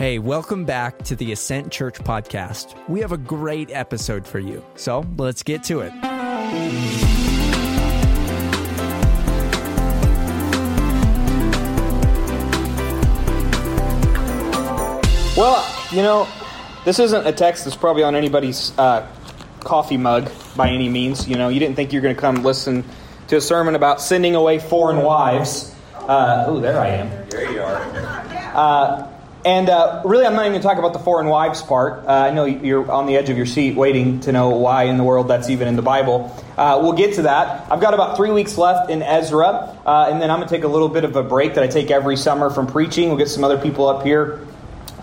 Hey, welcome back to the Ascent Church podcast. We have a great episode for you. So let's get to it. Well, you know, this isn't a text that's probably on anybody's uh, coffee mug by any means. You know, you didn't think you were going to come listen to a sermon about sending away foreign wives. Uh, oh, there I am. There you are. Uh, and uh, really, I'm not even going to talk about the foreign wives part. Uh, I know you're on the edge of your seat waiting to know why in the world that's even in the Bible. Uh, we'll get to that. I've got about three weeks left in Ezra, uh, and then I'm going to take a little bit of a break that I take every summer from preaching. We'll get some other people up here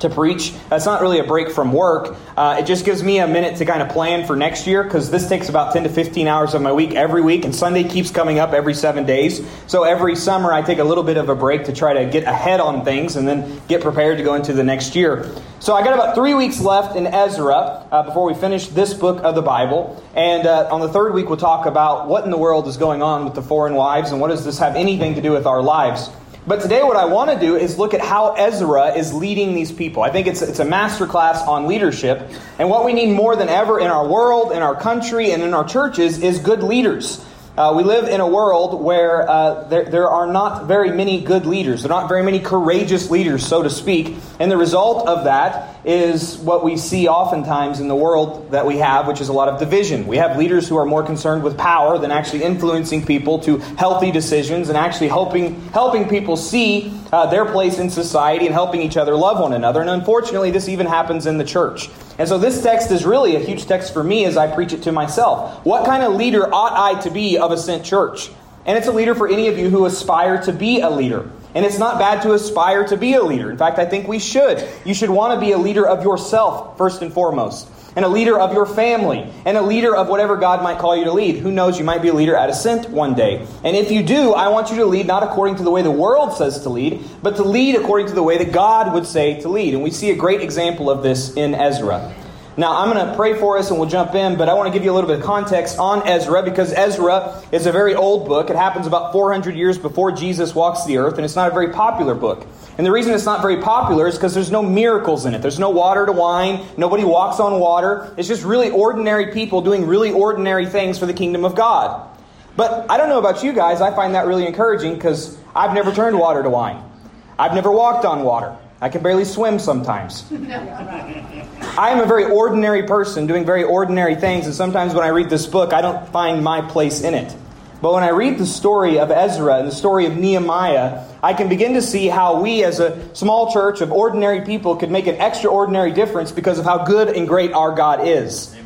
to preach. That's not really a break from work. Uh, it just gives me a minute to kind of plan for next year because this takes about 10 to 15 hours of my week every week, and Sunday keeps coming up every seven days. So every summer I take a little bit of a break to try to get ahead on things and then get prepared to go into the next year. So I got about three weeks left in Ezra uh, before we finish this book of the Bible. And uh, on the third week, we'll talk about what in the world is going on with the foreign wives and what does this have anything to do with our lives. But today, what I want to do is look at how Ezra is leading these people. I think it's, it's a masterclass on leadership. And what we need more than ever in our world, in our country, and in our churches is good leaders. Uh, we live in a world where uh, there, there are not very many good leaders. There are not very many courageous leaders, so to speak. And the result of that is what we see oftentimes in the world that we have, which is a lot of division. We have leaders who are more concerned with power than actually influencing people to healthy decisions and actually helping, helping people see uh, their place in society and helping each other love one another. And unfortunately, this even happens in the church. And so this text is really a huge text for me as I preach it to myself. What kind of leader ought I to be of Ascent Church? And it's a leader for any of you who aspire to be a leader. And it's not bad to aspire to be a leader. In fact, I think we should. You should want to be a leader of yourself, first and foremost and a leader of your family, and a leader of whatever God might call you to lead. Who knows, you might be a leader at Ascent one day. And if you do, I want you to lead not according to the way the world says to lead, but to lead according to the way that God would say to lead. And we see a great example of this in Ezra. Now, I'm going to pray for us and we'll jump in, but I want to give you a little bit of context on Ezra because Ezra is a very old book. It happens about 400 years before Jesus walks the earth, and it's not a very popular book. And the reason it's not very popular is because there's no miracles in it. There's no water to wine. Nobody walks on water. It's just really ordinary people doing really ordinary things for the kingdom of God. But I don't know about you guys. I find that really encouraging because I've never turned water to wine. I've never walked on water. I can barely swim sometimes. I am a very ordinary person doing very ordinary things, and sometimes when I read this book, I don't find my place in it. But when I read the story of Ezra and the story of Nehemiah, I can begin to see how we, as a small church of ordinary people, could make an extraordinary difference because of how good and great our God is.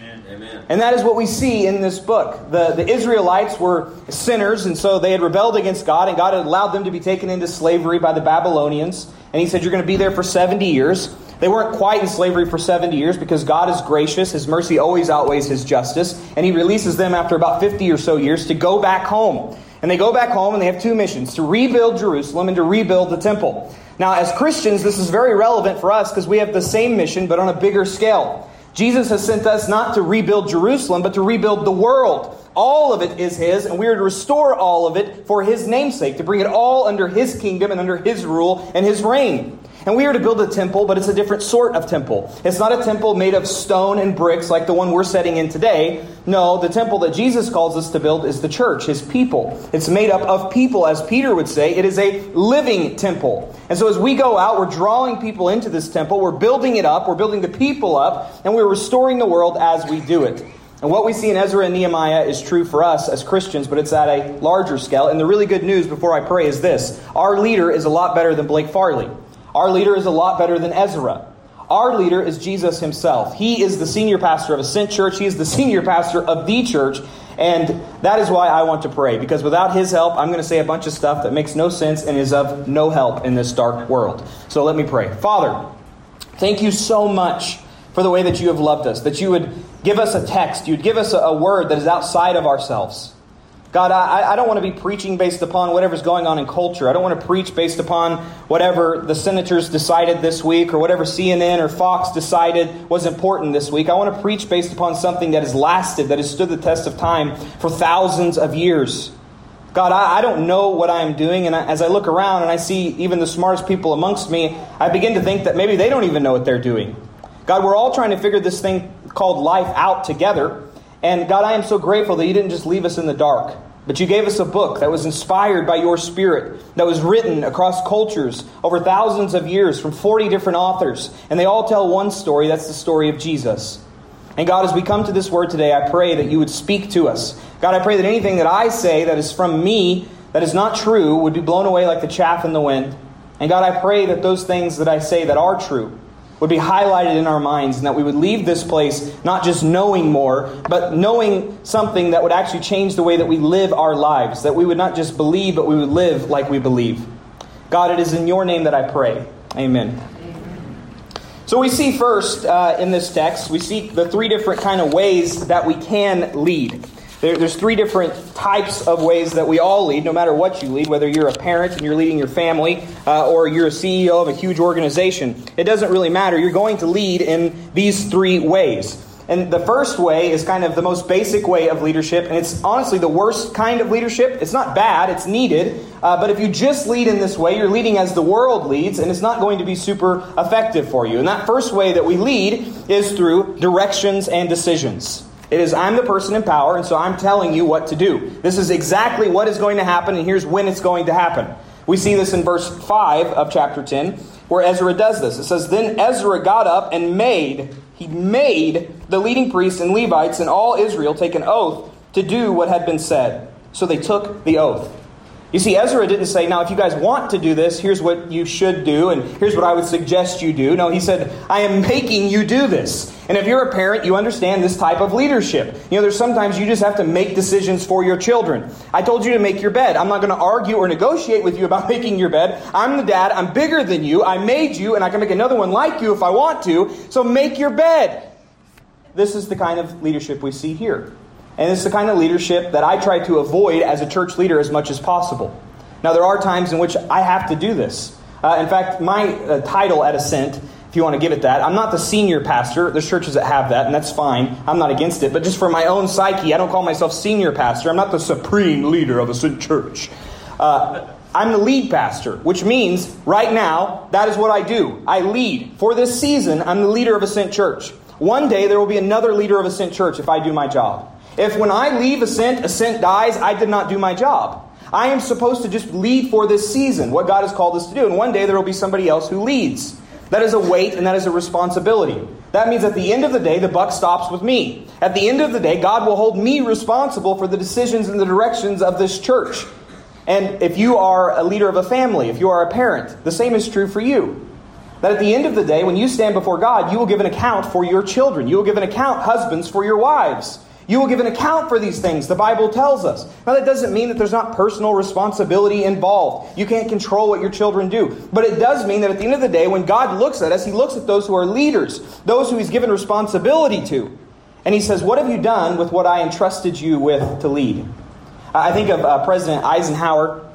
And that is what we see in this book. The, the Israelites were sinners, and so they had rebelled against God, and God had allowed them to be taken into slavery by the Babylonians. And He said, You're going to be there for 70 years. They weren't quite in slavery for 70 years because God is gracious. His mercy always outweighs His justice. And He releases them after about 50 or so years to go back home. And they go back home and they have two missions to rebuild Jerusalem and to rebuild the temple. Now, as Christians, this is very relevant for us because we have the same mission but on a bigger scale. Jesus has sent us not to rebuild Jerusalem, but to rebuild the world. All of it is His, and we are to restore all of it for His namesake, to bring it all under His kingdom and under His rule and His reign. And we are to build a temple, but it's a different sort of temple. It's not a temple made of stone and bricks like the one we're setting in today. No, the temple that Jesus calls us to build is the church, his people. It's made up of people, as Peter would say. It is a living temple. And so as we go out, we're drawing people into this temple, we're building it up, we're building the people up, and we're restoring the world as we do it. And what we see in Ezra and Nehemiah is true for us as Christians, but it's at a larger scale. And the really good news before I pray is this our leader is a lot better than Blake Farley. Our leader is a lot better than Ezra. Our leader is Jesus himself. He is the senior pastor of Ascent Church. He is the senior pastor of the church. And that is why I want to pray, because without his help, I'm going to say a bunch of stuff that makes no sense and is of no help in this dark world. So let me pray. Father, thank you so much for the way that you have loved us, that you would give us a text, you'd give us a, a word that is outside of ourselves. God, I, I don't want to be preaching based upon whatever's going on in culture. I don't want to preach based upon whatever the senators decided this week or whatever CNN or Fox decided was important this week. I want to preach based upon something that has lasted, that has stood the test of time for thousands of years. God, I, I don't know what I'm doing. And I, as I look around and I see even the smartest people amongst me, I begin to think that maybe they don't even know what they're doing. God, we're all trying to figure this thing called life out together. And God, I am so grateful that you didn't just leave us in the dark, but you gave us a book that was inspired by your spirit, that was written across cultures over thousands of years from 40 different authors. And they all tell one story that's the story of Jesus. And God, as we come to this word today, I pray that you would speak to us. God, I pray that anything that I say that is from me, that is not true, would be blown away like the chaff in the wind. And God, I pray that those things that I say that are true would be highlighted in our minds and that we would leave this place not just knowing more, but knowing something that would actually change the way that we live our lives. That we would not just believe, but we would live like we believe. God, it is in your name that I pray. Amen. So we see first uh, in this text, we see the three different kind of ways that we can lead. There, there's three different types of ways that we all lead, no matter what you lead, whether you're a parent and you're leading your family, uh, or you're a CEO of a huge organization. It doesn't really matter. You're going to lead in these three ways. And the first way is kind of the most basic way of leadership, and it's honestly the worst kind of leadership. It's not bad, it's needed, uh, but if you just lead in this way, you're leading as the world leads, and it's not going to be super effective for you. And that first way that we lead is through directions and decisions. It is, I'm the person in power, and so I'm telling you what to do. This is exactly what is going to happen, and here's when it's going to happen. We see this in verse 5 of chapter 10, where Ezra does this. It says, Then Ezra got up and made, he made the leading priests and Levites and all Israel take an oath to do what had been said. So they took the oath. You see, Ezra didn't say, now, if you guys want to do this, here's what you should do, and here's what I would suggest you do. No, he said, I am making you do this. And if you're a parent, you understand this type of leadership. You know, there's sometimes you just have to make decisions for your children. I told you to make your bed. I'm not going to argue or negotiate with you about making your bed. I'm the dad. I'm bigger than you. I made you, and I can make another one like you if I want to. So make your bed. This is the kind of leadership we see here. And it's the kind of leadership that I try to avoid as a church leader as much as possible. Now, there are times in which I have to do this. Uh, in fact, my uh, title at Ascent, if you want to give it that, I'm not the senior pastor. There's churches that have that, and that's fine. I'm not against it. But just for my own psyche, I don't call myself senior pastor. I'm not the supreme leader of a Ascent Church. Uh, I'm the lead pastor, which means right now, that is what I do. I lead. For this season, I'm the leader of Ascent Church. One day, there will be another leader of a Ascent Church if I do my job. If when I leave Ascent, Ascent dies, I did not do my job. I am supposed to just lead for this season, what God has called us to do. And one day there will be somebody else who leads. That is a weight and that is a responsibility. That means at the end of the day, the buck stops with me. At the end of the day, God will hold me responsible for the decisions and the directions of this church. And if you are a leader of a family, if you are a parent, the same is true for you. That at the end of the day, when you stand before God, you will give an account for your children. You will give an account, husbands, for your wives. You will give an account for these things, the Bible tells us. Now, that doesn't mean that there's not personal responsibility involved. You can't control what your children do. But it does mean that at the end of the day, when God looks at us, He looks at those who are leaders, those who He's given responsibility to. And He says, What have you done with what I entrusted you with to lead? I think of uh, President Eisenhower.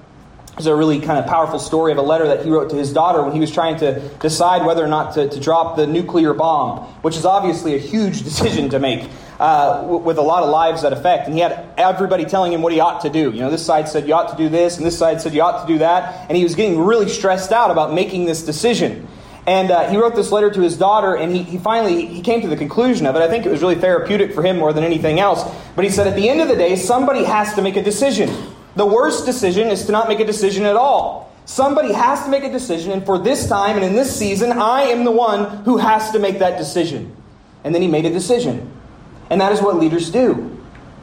There's a really kind of powerful story of a letter that he wrote to his daughter when he was trying to decide whether or not to, to drop the nuclear bomb, which is obviously a huge decision to make uh, with a lot of lives at effect. And he had everybody telling him what he ought to do. You know, this side said you ought to do this, and this side said you ought to do that. And he was getting really stressed out about making this decision. And uh, he wrote this letter to his daughter, and he, he finally he came to the conclusion of it. I think it was really therapeutic for him more than anything else. But he said, at the end of the day, somebody has to make a decision. The worst decision is to not make a decision at all. Somebody has to make a decision, and for this time and in this season, I am the one who has to make that decision. And then he made a decision. And that is what leaders do.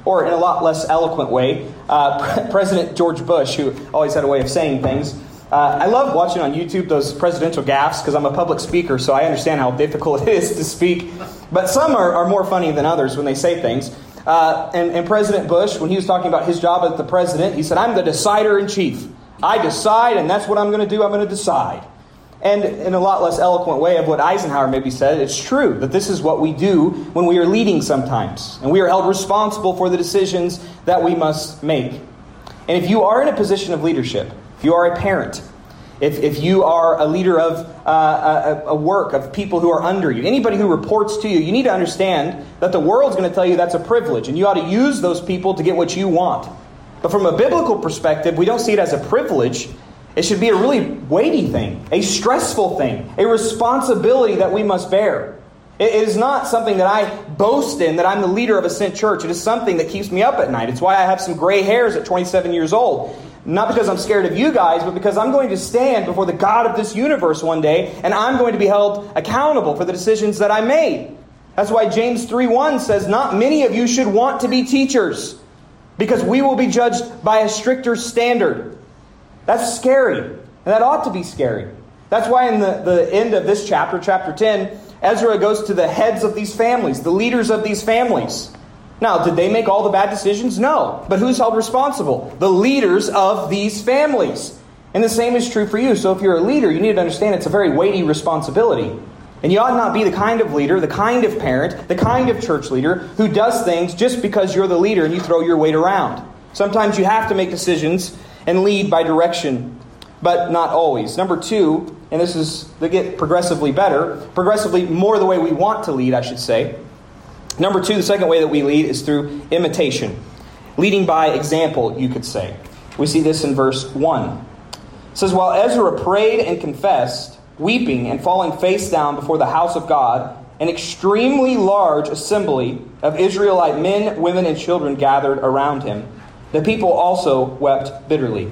Or, in a lot less eloquent way, uh, President George Bush, who always had a way of saying things, uh, I love watching on YouTube those presidential gaffes because I'm a public speaker, so I understand how difficult it is to speak. But some are, are more funny than others when they say things. Uh, and, and President Bush, when he was talking about his job as the president, he said, I'm the decider in chief. I decide, and that's what I'm going to do. I'm going to decide. And in a lot less eloquent way of what Eisenhower maybe said, it's true that this is what we do when we are leading sometimes. And we are held responsible for the decisions that we must make. And if you are in a position of leadership, if you are a parent, if, if you are a leader of uh, a, a work of people who are under you, anybody who reports to you, you need to understand that the world's going to tell you that's a privilege, and you ought to use those people to get what you want. But from a biblical perspective, we don't see it as a privilege. It should be a really weighty thing, a stressful thing, a responsibility that we must bear. It is not something that I boast in that I'm the leader of Ascent Church. It is something that keeps me up at night. It's why I have some gray hairs at 27 years old. Not because I'm scared of you guys, but because I'm going to stand before the God of this universe one day, and I'm going to be held accountable for the decisions that I made. That's why James 3:1 says, Not many of you should want to be teachers, because we will be judged by a stricter standard. That's scary. And that ought to be scary. That's why in the, the end of this chapter, chapter 10, Ezra goes to the heads of these families, the leaders of these families. Now, did they make all the bad decisions? No. But who's held responsible? The leaders of these families. And the same is true for you. So if you're a leader, you need to understand it's a very weighty responsibility. And you ought not be the kind of leader, the kind of parent, the kind of church leader who does things just because you're the leader and you throw your weight around. Sometimes you have to make decisions and lead by direction, but not always. Number two, and this is, they get progressively better, progressively more the way we want to lead, I should say. Number two, the second way that we lead is through imitation. Leading by example, you could say. We see this in verse 1. It says, While Ezra prayed and confessed, weeping and falling face down before the house of God, an extremely large assembly of Israelite men, women, and children gathered around him. The people also wept bitterly.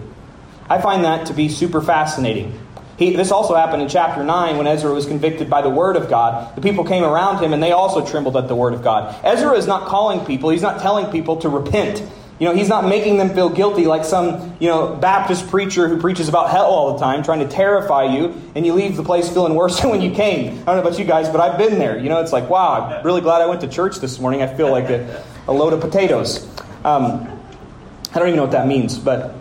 I find that to be super fascinating. He, this also happened in chapter 9 when Ezra was convicted by the word of God. The people came around him and they also trembled at the word of God. Ezra is not calling people, he's not telling people to repent. You know, he's not making them feel guilty like some, you know, Baptist preacher who preaches about hell all the time, trying to terrify you, and you leave the place feeling worse than when you came. I don't know about you guys, but I've been there. You know, it's like, wow, I'm really glad I went to church this morning. I feel like a, a load of potatoes. Um, I don't even know what that means, but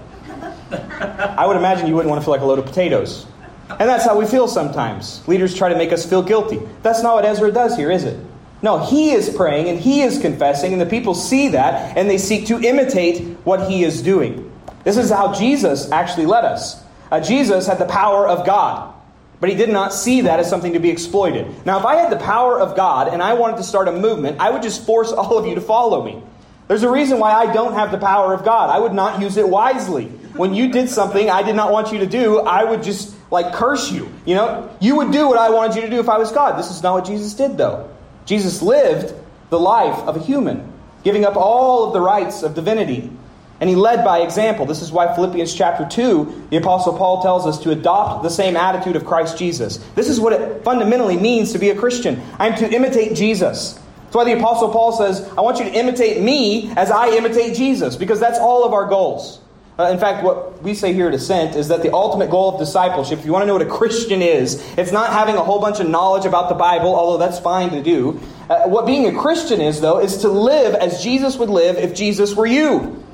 I would imagine you wouldn't want to feel like a load of potatoes. And that's how we feel sometimes. Leaders try to make us feel guilty. That's not what Ezra does here, is it? No, he is praying and he is confessing, and the people see that and they seek to imitate what he is doing. This is how Jesus actually led us. Uh, Jesus had the power of God, but he did not see that as something to be exploited. Now, if I had the power of God and I wanted to start a movement, I would just force all of you to follow me. There's a reason why I don't have the power of God. I would not use it wisely. When you did something I did not want you to do, I would just like curse you. You know, you would do what I wanted you to do if I was God. This is not what Jesus did, though. Jesus lived the life of a human, giving up all of the rights of divinity. And he led by example. This is why Philippians chapter 2, the Apostle Paul tells us to adopt the same attitude of Christ Jesus. This is what it fundamentally means to be a Christian. I'm to imitate Jesus. That's why the Apostle Paul says, I want you to imitate me as I imitate Jesus, because that's all of our goals. Uh, in fact, what we say here at Ascent is that the ultimate goal of discipleship, if you want to know what a Christian is, it's not having a whole bunch of knowledge about the Bible, although that's fine to do. Uh, what being a Christian is, though, is to live as Jesus would live if Jesus were you.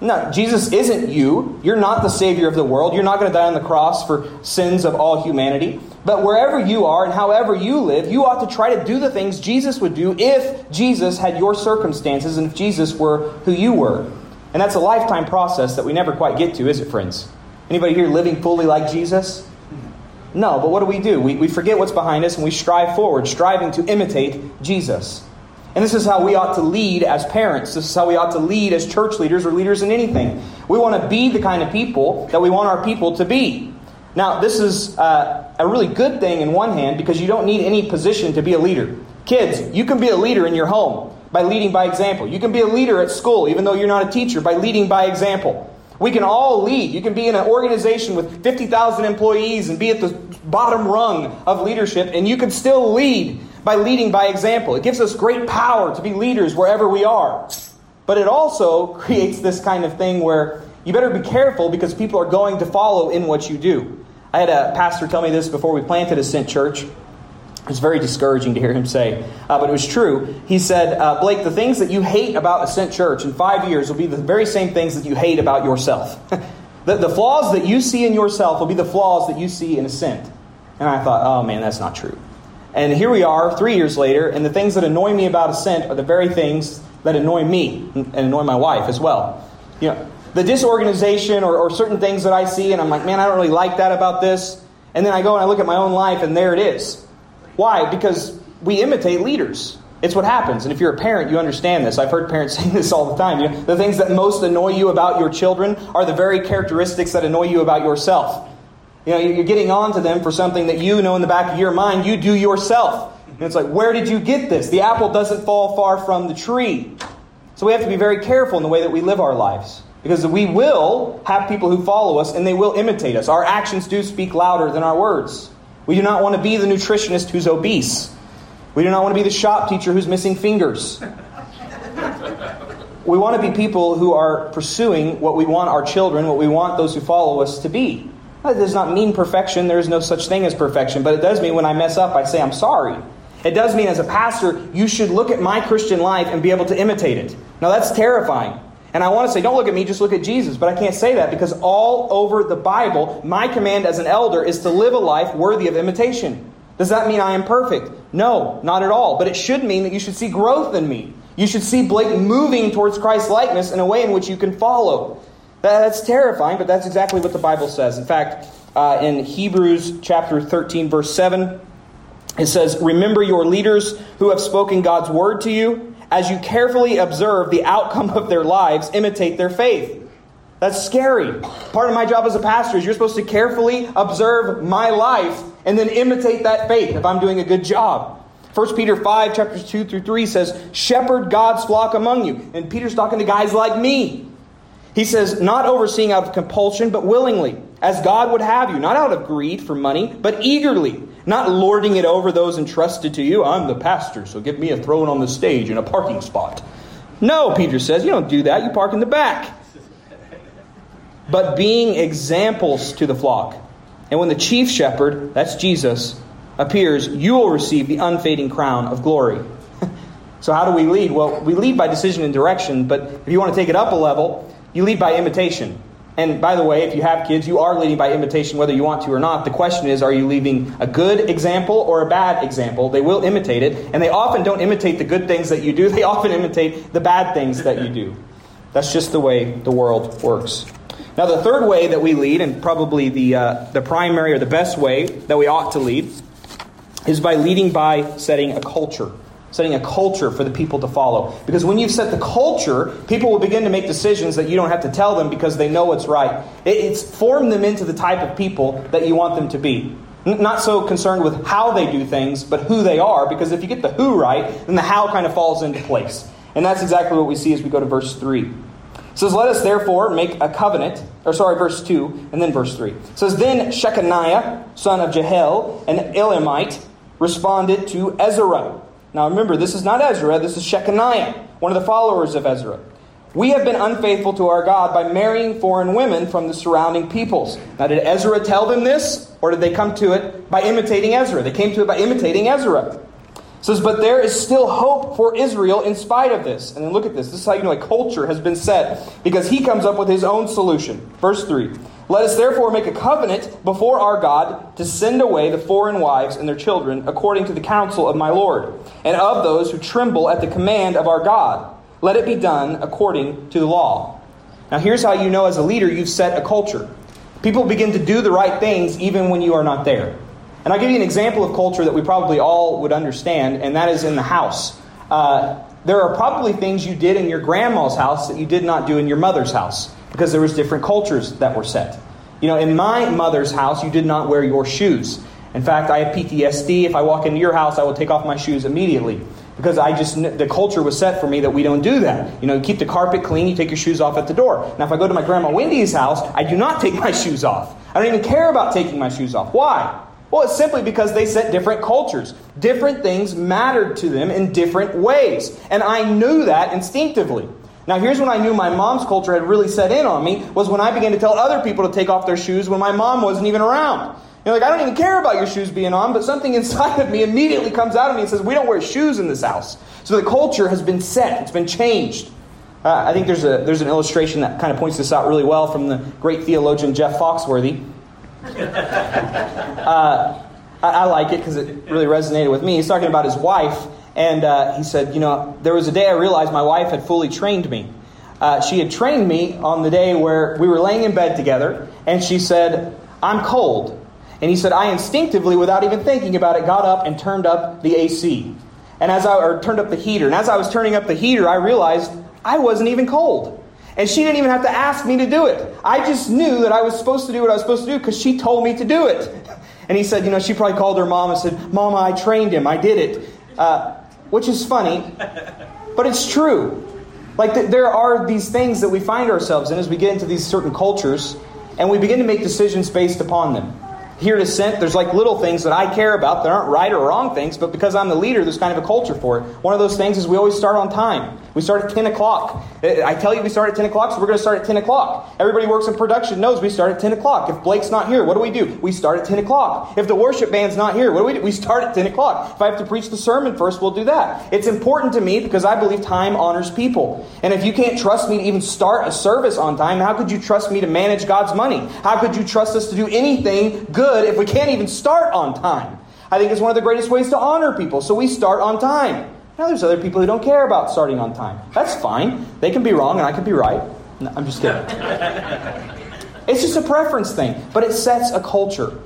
No, Jesus isn't you. You're not the Savior of the world. You're not going to die on the cross for sins of all humanity. But wherever you are and however you live, you ought to try to do the things Jesus would do if Jesus had your circumstances and if Jesus were who you were. And that's a lifetime process that we never quite get to, is it, friends? Anybody here living fully like Jesus? No, but what do we do? We, we forget what's behind us and we strive forward, striving to imitate Jesus. And this is how we ought to lead as parents. This is how we ought to lead as church leaders or leaders in anything. We want to be the kind of people that we want our people to be. Now, this is uh, a really good thing in one hand because you don't need any position to be a leader. Kids, you can be a leader in your home by leading by example. You can be a leader at school, even though you're not a teacher, by leading by example. We can all lead. You can be in an organization with 50,000 employees and be at the bottom rung of leadership, and you can still lead by leading by example. It gives us great power to be leaders wherever we are. But it also creates this kind of thing where you better be careful because people are going to follow in what you do. I had a pastor tell me this before we planted Ascent Church. It was very discouraging to hear him say, uh, but it was true. He said, uh, Blake, the things that you hate about Ascent Church in five years will be the very same things that you hate about yourself. the, the flaws that you see in yourself will be the flaws that you see in Ascent. And I thought, oh man, that's not true. And here we are, three years later, and the things that annoy me about Ascent are the very things that annoy me and annoy my wife as well. You know, the disorganization or, or certain things that I see, and I'm like, man, I don't really like that about this. And then I go and I look at my own life, and there it is. Why? Because we imitate leaders. It's what happens. And if you're a parent, you understand this. I've heard parents say this all the time. You know, the things that most annoy you about your children are the very characteristics that annoy you about yourself. You know, you're getting on to them for something that you know in the back of your mind you do yourself. And it's like, where did you get this? The apple doesn't fall far from the tree. So we have to be very careful in the way that we live our lives. Because we will have people who follow us and they will imitate us. Our actions do speak louder than our words. We do not want to be the nutritionist who's obese. We do not want to be the shop teacher who's missing fingers. we want to be people who are pursuing what we want our children, what we want those who follow us to be. That does not mean perfection. There is no such thing as perfection. But it does mean when I mess up, I say, I'm sorry. It does mean as a pastor, you should look at my Christian life and be able to imitate it. Now, that's terrifying. And I want to say, don't look at me, just look at Jesus. But I can't say that because all over the Bible, my command as an elder is to live a life worthy of imitation. Does that mean I am perfect? No, not at all. But it should mean that you should see growth in me. You should see Blake moving towards Christ's likeness in a way in which you can follow. That's terrifying, but that's exactly what the Bible says. In fact, uh, in Hebrews chapter 13, verse 7, it says, Remember your leaders who have spoken God's word to you. As you carefully observe the outcome of their lives, imitate their faith. That's scary. Part of my job as a pastor is you're supposed to carefully observe my life and then imitate that faith if I'm doing a good job. 1 Peter 5, chapters 2 through 3 says, Shepherd God's flock among you. And Peter's talking to guys like me. He says, Not overseeing out of compulsion, but willingly, as God would have you, not out of greed for money, but eagerly, not lording it over those entrusted to you. I'm the pastor, so give me a throne on the stage and a parking spot. No, Peter says, you don't do that. You park in the back. But being examples to the flock. And when the chief shepherd, that's Jesus, appears, you will receive the unfading crown of glory. so, how do we lead? Well, we lead by decision and direction, but if you want to take it up a level, you lead by imitation. And by the way, if you have kids, you are leading by imitation whether you want to or not. The question is, are you leaving a good example or a bad example? They will imitate it, and they often don't imitate the good things that you do, they often imitate the bad things that you do. That's just the way the world works. Now, the third way that we lead, and probably the, uh, the primary or the best way that we ought to lead, is by leading by setting a culture. Setting a culture for the people to follow. Because when you've set the culture, people will begin to make decisions that you don't have to tell them because they know what's right. It's formed them into the type of people that you want them to be. Not so concerned with how they do things, but who they are, because if you get the who right, then the how kind of falls into place. And that's exactly what we see as we go to verse 3. It says, Let us therefore make a covenant, or sorry, verse 2, and then verse 3. It says, Then Shechaniah, son of Jehiel, an Elamite, responded to Ezra. Now remember, this is not Ezra, this is Shechaniah, one of the followers of Ezra. We have been unfaithful to our God by marrying foreign women from the surrounding peoples. Now, did Ezra tell them this, or did they come to it by imitating Ezra? They came to it by imitating Ezra says, But there is still hope for Israel in spite of this. And then look at this. This is how you know a culture has been set because he comes up with his own solution. Verse 3 Let us therefore make a covenant before our God to send away the foreign wives and their children according to the counsel of my Lord, and of those who tremble at the command of our God. Let it be done according to the law. Now, here's how you know as a leader you've set a culture. People begin to do the right things even when you are not there. And I'll give you an example of culture that we probably all would understand, and that is in the house. Uh, there are probably things you did in your grandma's house that you did not do in your mother's house because there was different cultures that were set. You know, in my mother's house, you did not wear your shoes. In fact, I have PTSD. If I walk into your house, I will take off my shoes immediately because I just the culture was set for me that we don't do that. You know, you keep the carpet clean, you take your shoes off at the door. Now, if I go to my grandma Wendy's house, I do not take my shoes off. I don't even care about taking my shoes off. Why? Well, it's simply because they set different cultures. Different things mattered to them in different ways. And I knew that instinctively. Now, here's when I knew my mom's culture had really set in on me was when I began to tell other people to take off their shoes when my mom wasn't even around. You know, like, I don't even care about your shoes being on, but something inside of me immediately comes out of me and says, We don't wear shoes in this house. So the culture has been set, it's been changed. Uh, I think there's, a, there's an illustration that kind of points this out really well from the great theologian Jeff Foxworthy. uh, I, I, like it because it really resonated with me. He's talking about his wife, and uh, he said, You know, there was a day I realized my wife had fully trained me. Uh, she had trained me on the day where we were laying in bed together, and she said, I'm cold. And he said, I instinctively, without even thinking about it, got up and turned up the AC. And as I or turned up the heater, and as I was turning up the heater, I realized I wasn't even cold. And she didn't even have to ask me to do it. I just knew that I was supposed to do what I was supposed to do because she told me to do it. And he said, you know, she probably called her mom and said, Mama, I trained him. I did it. Uh, which is funny, but it's true. Like, th- there are these things that we find ourselves in as we get into these certain cultures, and we begin to make decisions based upon them here at Ascent, there's like little things that I care about that aren't right or wrong things, but because I'm the leader, there's kind of a culture for it. One of those things is we always start on time. We start at 10 o'clock. I tell you we start at 10 o'clock, so we're going to start at 10 o'clock. Everybody works in production knows we start at 10 o'clock. If Blake's not here, what do we do? We start at 10 o'clock. If the worship band's not here, what do we do? We start at 10 o'clock. If I have to preach the sermon first, we'll do that. It's important to me because I believe time honors people. And if you can't trust me to even start a service on time, how could you trust me to manage God's money? How could you trust us to do anything good if we can't even start on time. I think it's one of the greatest ways to honor people. So we start on time. Now, there's other people who don't care about starting on time. That's fine. They can be wrong and I can be right. No, I'm just kidding. it's just a preference thing, but it sets a culture.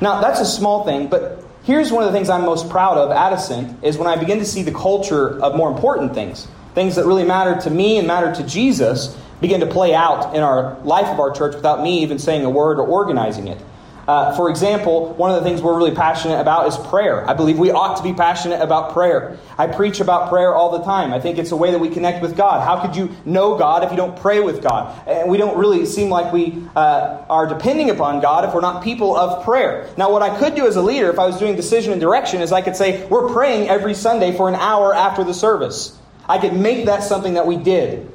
Now, that's a small thing, but here's one of the things I'm most proud of at Ascent is when I begin to see the culture of more important things, things that really matter to me and matter to Jesus, begin to play out in our life of our church without me even saying a word or organizing it. Uh, for example, one of the things we're really passionate about is prayer. I believe we ought to be passionate about prayer. I preach about prayer all the time. I think it's a way that we connect with God. How could you know God if you don't pray with God? And we don't really seem like we uh, are depending upon God if we're not people of prayer. Now, what I could do as a leader, if I was doing decision and direction, is I could say, we're praying every Sunday for an hour after the service. I could make that something that we did.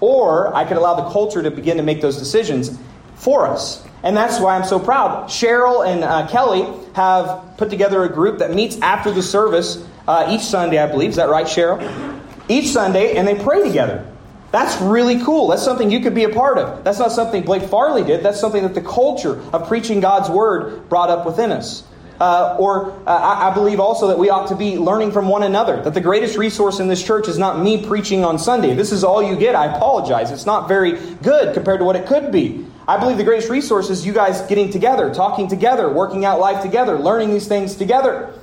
Or I could allow the culture to begin to make those decisions for us. And that's why I'm so proud. Cheryl and uh, Kelly have put together a group that meets after the service uh, each Sunday, I believe. Is that right, Cheryl? Each Sunday, and they pray together. That's really cool. That's something you could be a part of. That's not something Blake Farley did. That's something that the culture of preaching God's word brought up within us. Uh, or uh, I, I believe also that we ought to be learning from one another. That the greatest resource in this church is not me preaching on Sunday. This is all you get. I apologize. It's not very good compared to what it could be. I believe the greatest resource is you guys getting together, talking together, working out life together, learning these things together.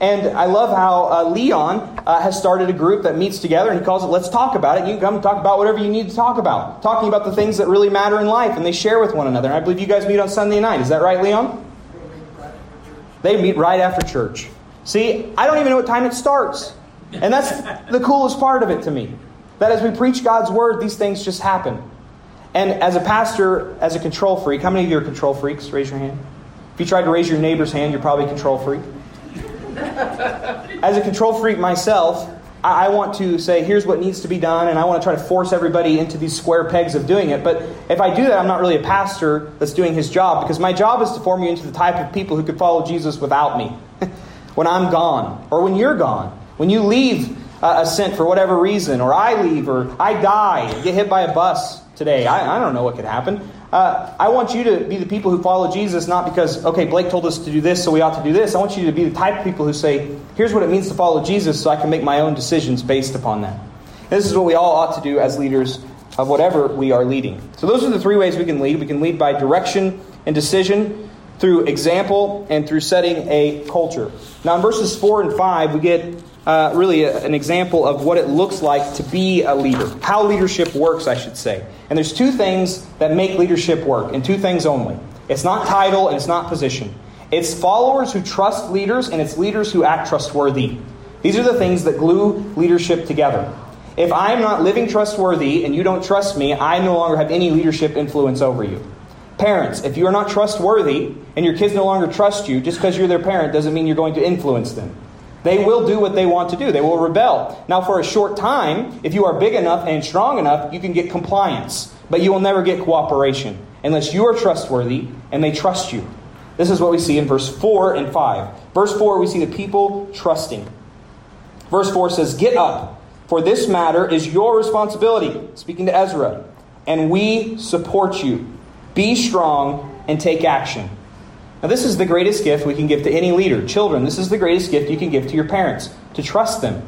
And I love how uh, Leon uh, has started a group that meets together and he calls it Let's Talk About It. You can come talk about whatever you need to talk about. Talking about the things that really matter in life and they share with one another. And I believe you guys meet on Sunday night. Is that right, Leon? They meet right after church. See, I don't even know what time it starts. And that's the coolest part of it to me. That as we preach God's word, these things just happen. And as a pastor, as a control freak, how many of you are control freaks? Raise your hand. If you tried to raise your neighbor's hand, you're probably a control freak. as a control freak myself, I want to say, here's what needs to be done, and I want to try to force everybody into these square pegs of doing it. But if I do that, I'm not really a pastor that's doing his job, because my job is to form you into the type of people who could follow Jesus without me. when I'm gone, or when you're gone, when you leave uh, Ascent for whatever reason, or I leave, or I die, get hit by a bus, today. I, I don't know what could happen. Uh, I want you to be the people who follow Jesus, not because, okay, Blake told us to do this, so we ought to do this. I want you to be the type of people who say, here's what it means to follow Jesus, so I can make my own decisions based upon that. And this is what we all ought to do as leaders of whatever we are leading. So, those are the three ways we can lead. We can lead by direction and decision, through example, and through setting a culture. Now, in verses 4 and 5, we get uh, really a, an example of what it looks like to be a leader, how leadership works, I should say. And there's two things that make leadership work, and two things only it's not title and it's not position. It's followers who trust leaders, and it's leaders who act trustworthy. These are the things that glue leadership together. If I'm not living trustworthy and you don't trust me, I no longer have any leadership influence over you. Parents, if you are not trustworthy and your kids no longer trust you, just because you're their parent doesn't mean you're going to influence them. They will do what they want to do. They will rebel. Now, for a short time, if you are big enough and strong enough, you can get compliance, but you will never get cooperation unless you are trustworthy and they trust you. This is what we see in verse 4 and 5. Verse 4, we see the people trusting. Verse 4 says, Get up, for this matter is your responsibility. Speaking to Ezra. And we support you. Be strong and take action. Now, this is the greatest gift we can give to any leader. Children, this is the greatest gift you can give to your parents to trust them.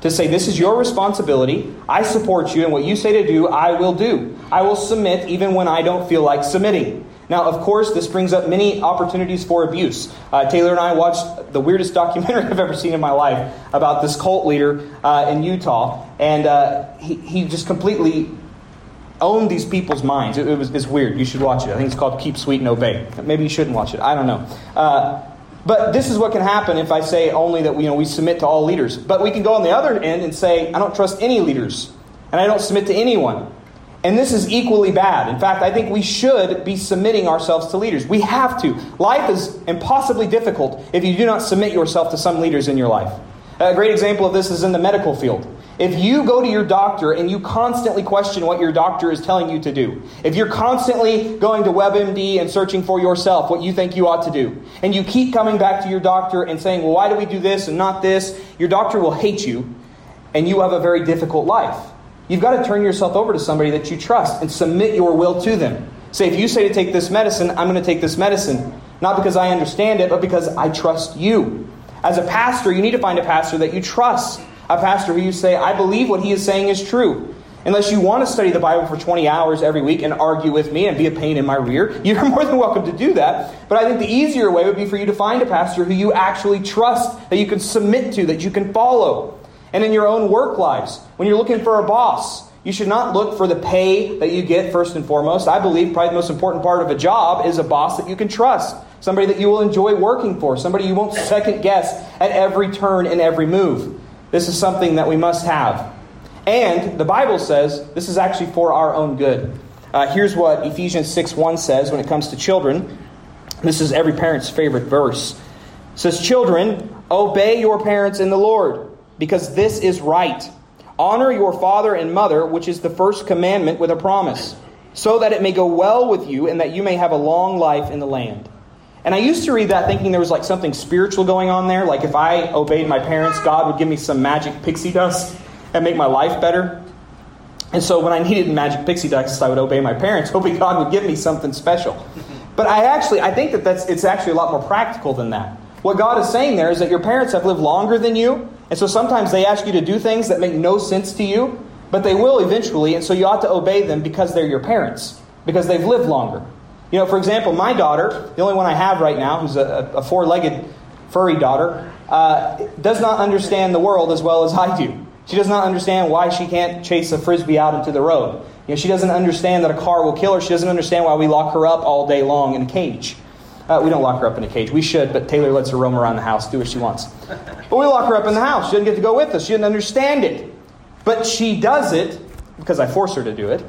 To say, This is your responsibility. I support you, and what you say to do, I will do. I will submit even when I don't feel like submitting. Now, of course, this brings up many opportunities for abuse. Uh, Taylor and I watched the weirdest documentary I've ever seen in my life about this cult leader uh, in Utah, and uh, he, he just completely owned these people's minds. It, it was it's weird. You should watch it. I think it's called Keep Sweet and Obey. Maybe you shouldn't watch it. I don't know. Uh, but this is what can happen if I say only that you know, we submit to all leaders. But we can go on the other end and say, I don't trust any leaders, and I don't submit to anyone. And this is equally bad. In fact, I think we should be submitting ourselves to leaders. We have to. Life is impossibly difficult if you do not submit yourself to some leaders in your life. A great example of this is in the medical field. If you go to your doctor and you constantly question what your doctor is telling you to do, if you're constantly going to WebMD and searching for yourself what you think you ought to do, and you keep coming back to your doctor and saying, well, why do we do this and not this, your doctor will hate you, and you have a very difficult life. You've got to turn yourself over to somebody that you trust and submit your will to them. Say, if you say to take this medicine, I'm going to take this medicine. Not because I understand it, but because I trust you. As a pastor, you need to find a pastor that you trust a pastor who you say, I believe what he is saying is true. Unless you want to study the Bible for 20 hours every week and argue with me and be a pain in my rear, you're more than welcome to do that. But I think the easier way would be for you to find a pastor who you actually trust, that you can submit to, that you can follow. And in your own work lives, when you're looking for a boss, you should not look for the pay that you get first and foremost. I believe probably the most important part of a job is a boss that you can trust, somebody that you will enjoy working for, somebody you won't second guess at every turn and every move. This is something that we must have. And the Bible says this is actually for our own good. Uh, here's what Ephesians 6 1 says when it comes to children. This is every parent's favorite verse. It says, Children, obey your parents in the Lord, because this is right. Honor your father and mother, which is the first commandment with a promise, so that it may go well with you and that you may have a long life in the land. And I used to read that thinking there was like something spiritual going on there. Like if I obeyed my parents, God would give me some magic pixie dust and make my life better. And so when I needed magic pixie dust, I would obey my parents, hoping God would give me something special. But I actually, I think that that's, it's actually a lot more practical than that. What God is saying there is that your parents have lived longer than you, and so sometimes they ask you to do things that make no sense to you, but they will eventually, and so you ought to obey them because they're your parents, because they've lived longer. You know, for example, my daughter, the only one I have right now, who's a, a four legged furry daughter, uh, does not understand the world as well as I do. She does not understand why she can't chase a frisbee out into the road. You know, she doesn't understand that a car will kill her. She doesn't understand why we lock her up all day long in a cage. Uh, we don't lock her up in a cage. We should, but Taylor lets her roam around the house, do what she wants. But we lock her up in the house. She doesn't get to go with us. She doesn't understand it. But she does it because I force her to do it.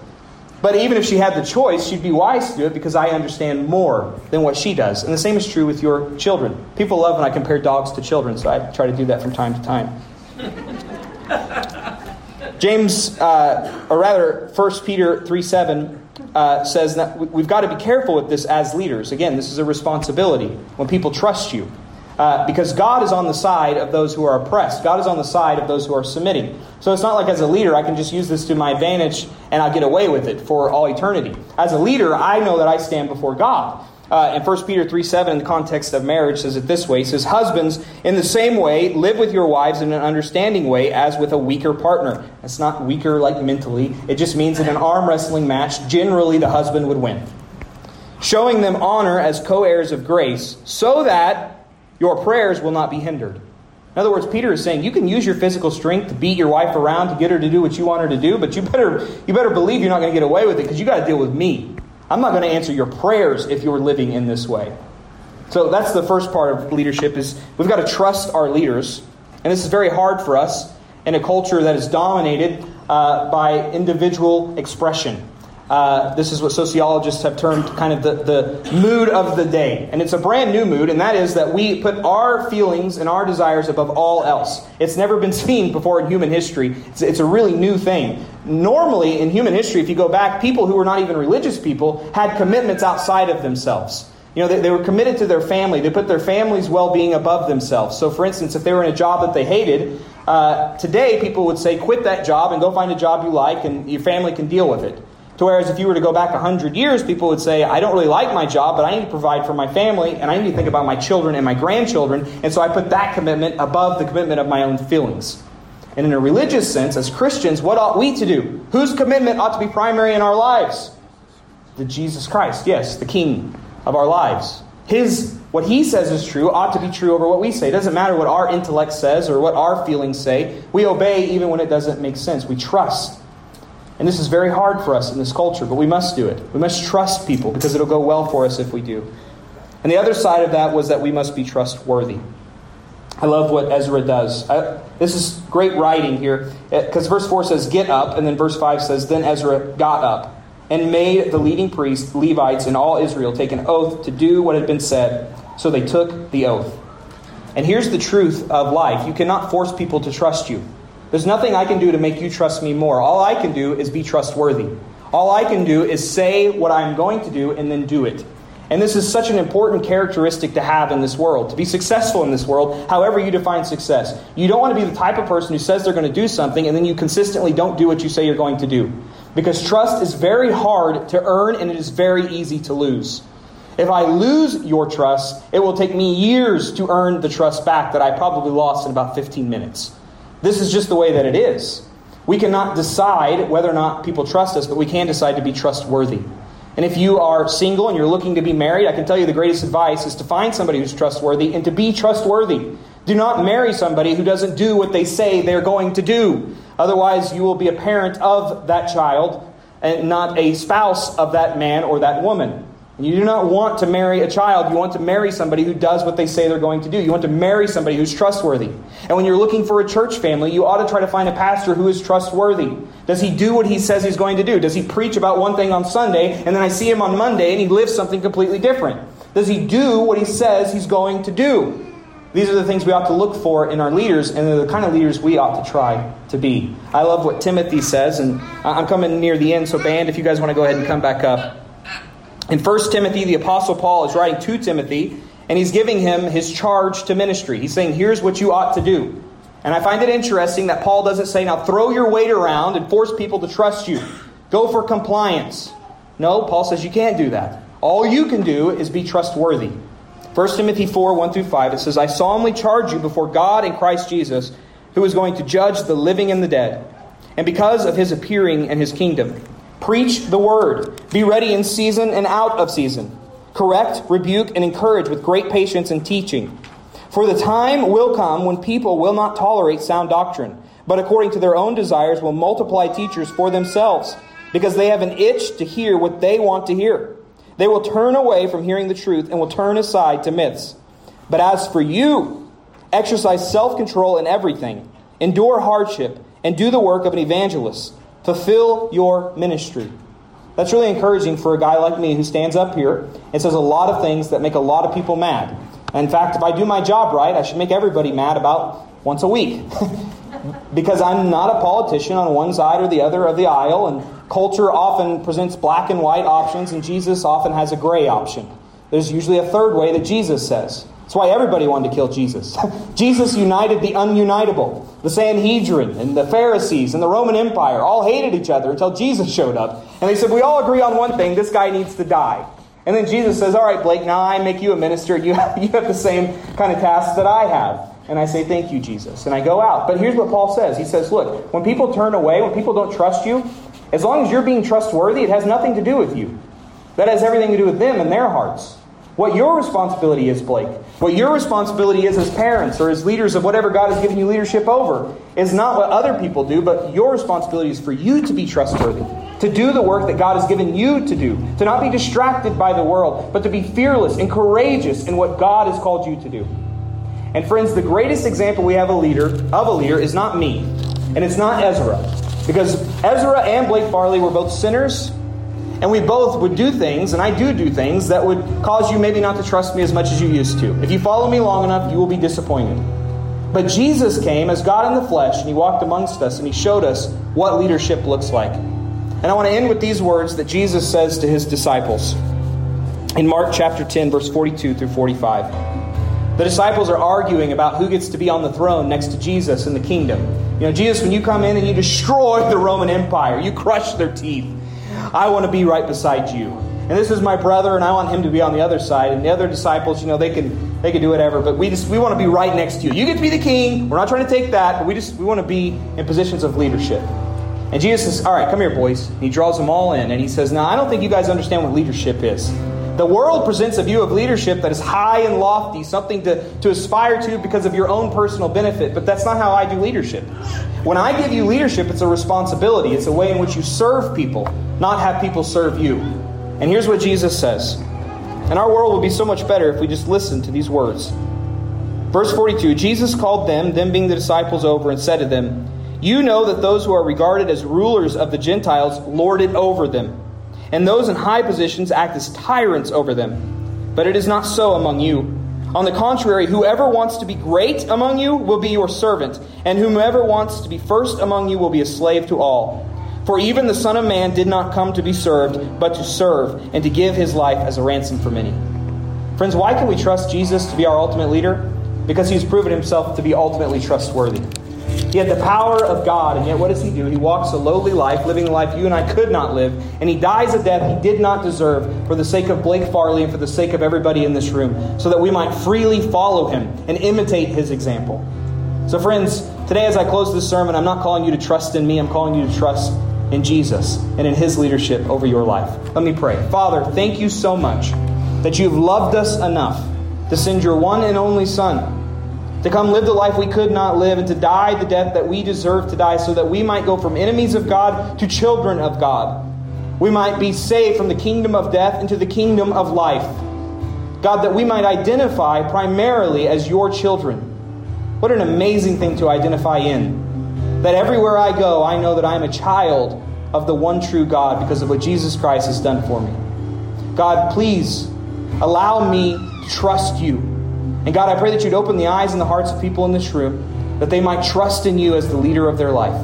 But even if she had the choice, she'd be wise to do it because I understand more than what she does. And the same is true with your children. People love when I compare dogs to children, so I try to do that from time to time. James, uh, or rather, 1 Peter 3 7 uh, says that we've got to be careful with this as leaders. Again, this is a responsibility when people trust you. Uh, because God is on the side of those who are oppressed. God is on the side of those who are submitting. So it's not like as a leader I can just use this to my advantage and I'll get away with it for all eternity. As a leader, I know that I stand before God. Uh, in 1 Peter 3 7, in the context of marriage, says it this way. Says, Husbands, in the same way, live with your wives in an understanding way as with a weaker partner. It's not weaker like mentally, it just means in an arm wrestling match, generally the husband would win. Showing them honor as co heirs of grace, so that your prayers will not be hindered. In other words, Peter is saying you can use your physical strength to beat your wife around to get her to do what you want her to do, but you better you better believe you're not going to get away with it because you got to deal with me. I'm not going to answer your prayers if you're living in this way. So that's the first part of leadership is we've got to trust our leaders, and this is very hard for us in a culture that is dominated uh, by individual expression. Uh, this is what sociologists have termed kind of the, the mood of the day. And it's a brand new mood, and that is that we put our feelings and our desires above all else. It's never been seen before in human history. It's, it's a really new thing. Normally, in human history, if you go back, people who were not even religious people had commitments outside of themselves. You know, they, they were committed to their family. They put their family's well being above themselves. So, for instance, if they were in a job that they hated, uh, today people would say, quit that job and go find a job you like, and your family can deal with it. To whereas if you were to go back 100 years, people would say, I don't really like my job, but I need to provide for my family, and I need to think about my children and my grandchildren, and so I put that commitment above the commitment of my own feelings. And in a religious sense, as Christians, what ought we to do? Whose commitment ought to be primary in our lives? the Jesus Christ, yes, the King of our lives. His what he says is true ought to be true over what we say. It doesn't matter what our intellect says or what our feelings say. We obey even when it doesn't make sense. We trust. And this is very hard for us in this culture, but we must do it. We must trust people because it'll go well for us if we do. And the other side of that was that we must be trustworthy. I love what Ezra does. I, this is great writing here eh, because verse 4 says, Get up, and then verse 5 says, Then Ezra got up and made the leading priests, Levites, and all Israel take an oath to do what had been said. So they took the oath. And here's the truth of life you cannot force people to trust you. There's nothing I can do to make you trust me more. All I can do is be trustworthy. All I can do is say what I'm going to do and then do it. And this is such an important characteristic to have in this world, to be successful in this world, however you define success. You don't want to be the type of person who says they're going to do something and then you consistently don't do what you say you're going to do. Because trust is very hard to earn and it is very easy to lose. If I lose your trust, it will take me years to earn the trust back that I probably lost in about 15 minutes. This is just the way that it is. We cannot decide whether or not people trust us, but we can decide to be trustworthy. And if you are single and you're looking to be married, I can tell you the greatest advice is to find somebody who's trustworthy and to be trustworthy. Do not marry somebody who doesn't do what they say they're going to do. Otherwise, you will be a parent of that child and not a spouse of that man or that woman. You do not want to marry a child. You want to marry somebody who does what they say they're going to do. You want to marry somebody who's trustworthy. And when you're looking for a church family, you ought to try to find a pastor who is trustworthy. Does he do what he says he's going to do? Does he preach about one thing on Sunday and then I see him on Monday and he lives something completely different? Does he do what he says he's going to do? These are the things we ought to look for in our leaders, and they're the kind of leaders we ought to try to be. I love what Timothy says, and I'm coming near the end, so, band, if you guys want to go ahead and come back up. In 1 Timothy, the Apostle Paul is writing to Timothy, and he's giving him his charge to ministry. He's saying, Here's what you ought to do. And I find it interesting that Paul doesn't say, Now throw your weight around and force people to trust you. Go for compliance. No, Paul says you can't do that. All you can do is be trustworthy. 1 Timothy 4 1 through 5, it says, I solemnly charge you before God and Christ Jesus, who is going to judge the living and the dead, and because of his appearing and his kingdom. Preach the word. Be ready in season and out of season. Correct, rebuke, and encourage with great patience and teaching. For the time will come when people will not tolerate sound doctrine, but according to their own desires will multiply teachers for themselves, because they have an itch to hear what they want to hear. They will turn away from hearing the truth and will turn aside to myths. But as for you, exercise self control in everything, endure hardship, and do the work of an evangelist Fulfill your ministry. That's really encouraging for a guy like me who stands up here and says a lot of things that make a lot of people mad. In fact, if I do my job right, I should make everybody mad about once a week. because I'm not a politician on one side or the other of the aisle, and culture often presents black and white options, and Jesus often has a gray option. There's usually a third way that Jesus says. That's why everybody wanted to kill Jesus. Jesus united the ununitable. The Sanhedrin and the Pharisees and the Roman Empire all hated each other until Jesus showed up. And they said, We all agree on one thing this guy needs to die. And then Jesus says, All right, Blake, now I make you a minister. You have, you have the same kind of tasks that I have. And I say, Thank you, Jesus. And I go out. But here's what Paul says He says, Look, when people turn away, when people don't trust you, as long as you're being trustworthy, it has nothing to do with you. That has everything to do with them and their hearts. What your responsibility is, Blake, what your responsibility is as parents or as leaders of whatever God has given you leadership over, is not what other people do, but your responsibility is for you to be trustworthy, to do the work that God has given you to do, to not be distracted by the world, but to be fearless and courageous in what God has called you to do. And friends, the greatest example we have a leader of a leader is not me, and it's not Ezra. Because Ezra and Blake Farley were both sinners and we both would do things, and I do do things, that would cause you maybe not to trust me as much as you used to. If you follow me long enough, you will be disappointed. But Jesus came as God in the flesh, and He walked amongst us, and He showed us what leadership looks like. And I want to end with these words that Jesus says to His disciples in Mark chapter 10, verse 42 through 45. The disciples are arguing about who gets to be on the throne next to Jesus in the kingdom. You know, Jesus, when you come in and you destroy the Roman Empire, you crush their teeth. I want to be right beside you. And this is my brother, and I want him to be on the other side. And the other disciples, you know, they can they can do whatever, but we just we want to be right next to you. You get to be the king. We're not trying to take that, but we just we want to be in positions of leadership. And Jesus says, All right, come here, boys. And he draws them all in and he says, Now, I don't think you guys understand what leadership is. The world presents a view of leadership that is high and lofty, something to, to aspire to because of your own personal benefit, but that's not how I do leadership. When I give you leadership, it's a responsibility, it's a way in which you serve people, not have people serve you. And here's what Jesus says. And our world would be so much better if we just listened to these words. Verse 42 Jesus called them, them being the disciples, over and said to them, You know that those who are regarded as rulers of the Gentiles lord it over them and those in high positions act as tyrants over them. But it is not so among you. On the contrary, whoever wants to be great among you will be your servant, and whomever wants to be first among you will be a slave to all. For even the Son of Man did not come to be served, but to serve, and to give his life as a ransom for many. Friends, why can we trust Jesus to be our ultimate leader? Because he's proven himself to be ultimately trustworthy. He had the power of God, and yet what does he do? He walks a lowly life, living the life you and I could not live, and he dies a death he did not deserve for the sake of Blake Farley and for the sake of everybody in this room, so that we might freely follow him and imitate his example. So, friends, today as I close this sermon, I'm not calling you to trust in me, I'm calling you to trust in Jesus and in his leadership over your life. Let me pray. Father, thank you so much that you've loved us enough to send your one and only Son to come live the life we could not live, and to die the death that we deserve to die, so that we might go from enemies of God to children of God. We might be saved from the kingdom of death into the kingdom of life. God, that we might identify primarily as your children. What an amazing thing to identify in. That everywhere I go, I know that I am a child of the one true God because of what Jesus Christ has done for me. God, please allow me to trust you and God, I pray that you'd open the eyes and the hearts of people in this room, that they might trust in you as the leader of their life.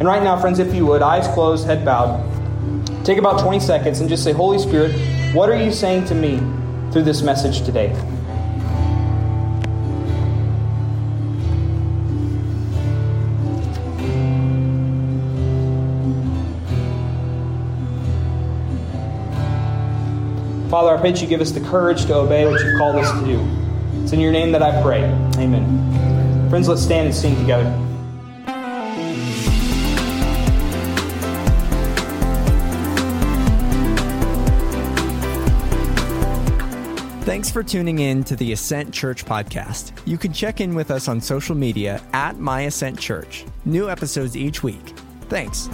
And right now, friends, if you would, eyes closed, head bowed, take about 20 seconds and just say, Holy Spirit, what are you saying to me through this message today? Father, I pray that you give us the courage to obey what you've called us to do. It's in your name that I pray. Amen. Friends, let's stand and sing together. Thanks for tuning in to the Ascent Church podcast. You can check in with us on social media at My Ascent Church. New episodes each week. Thanks.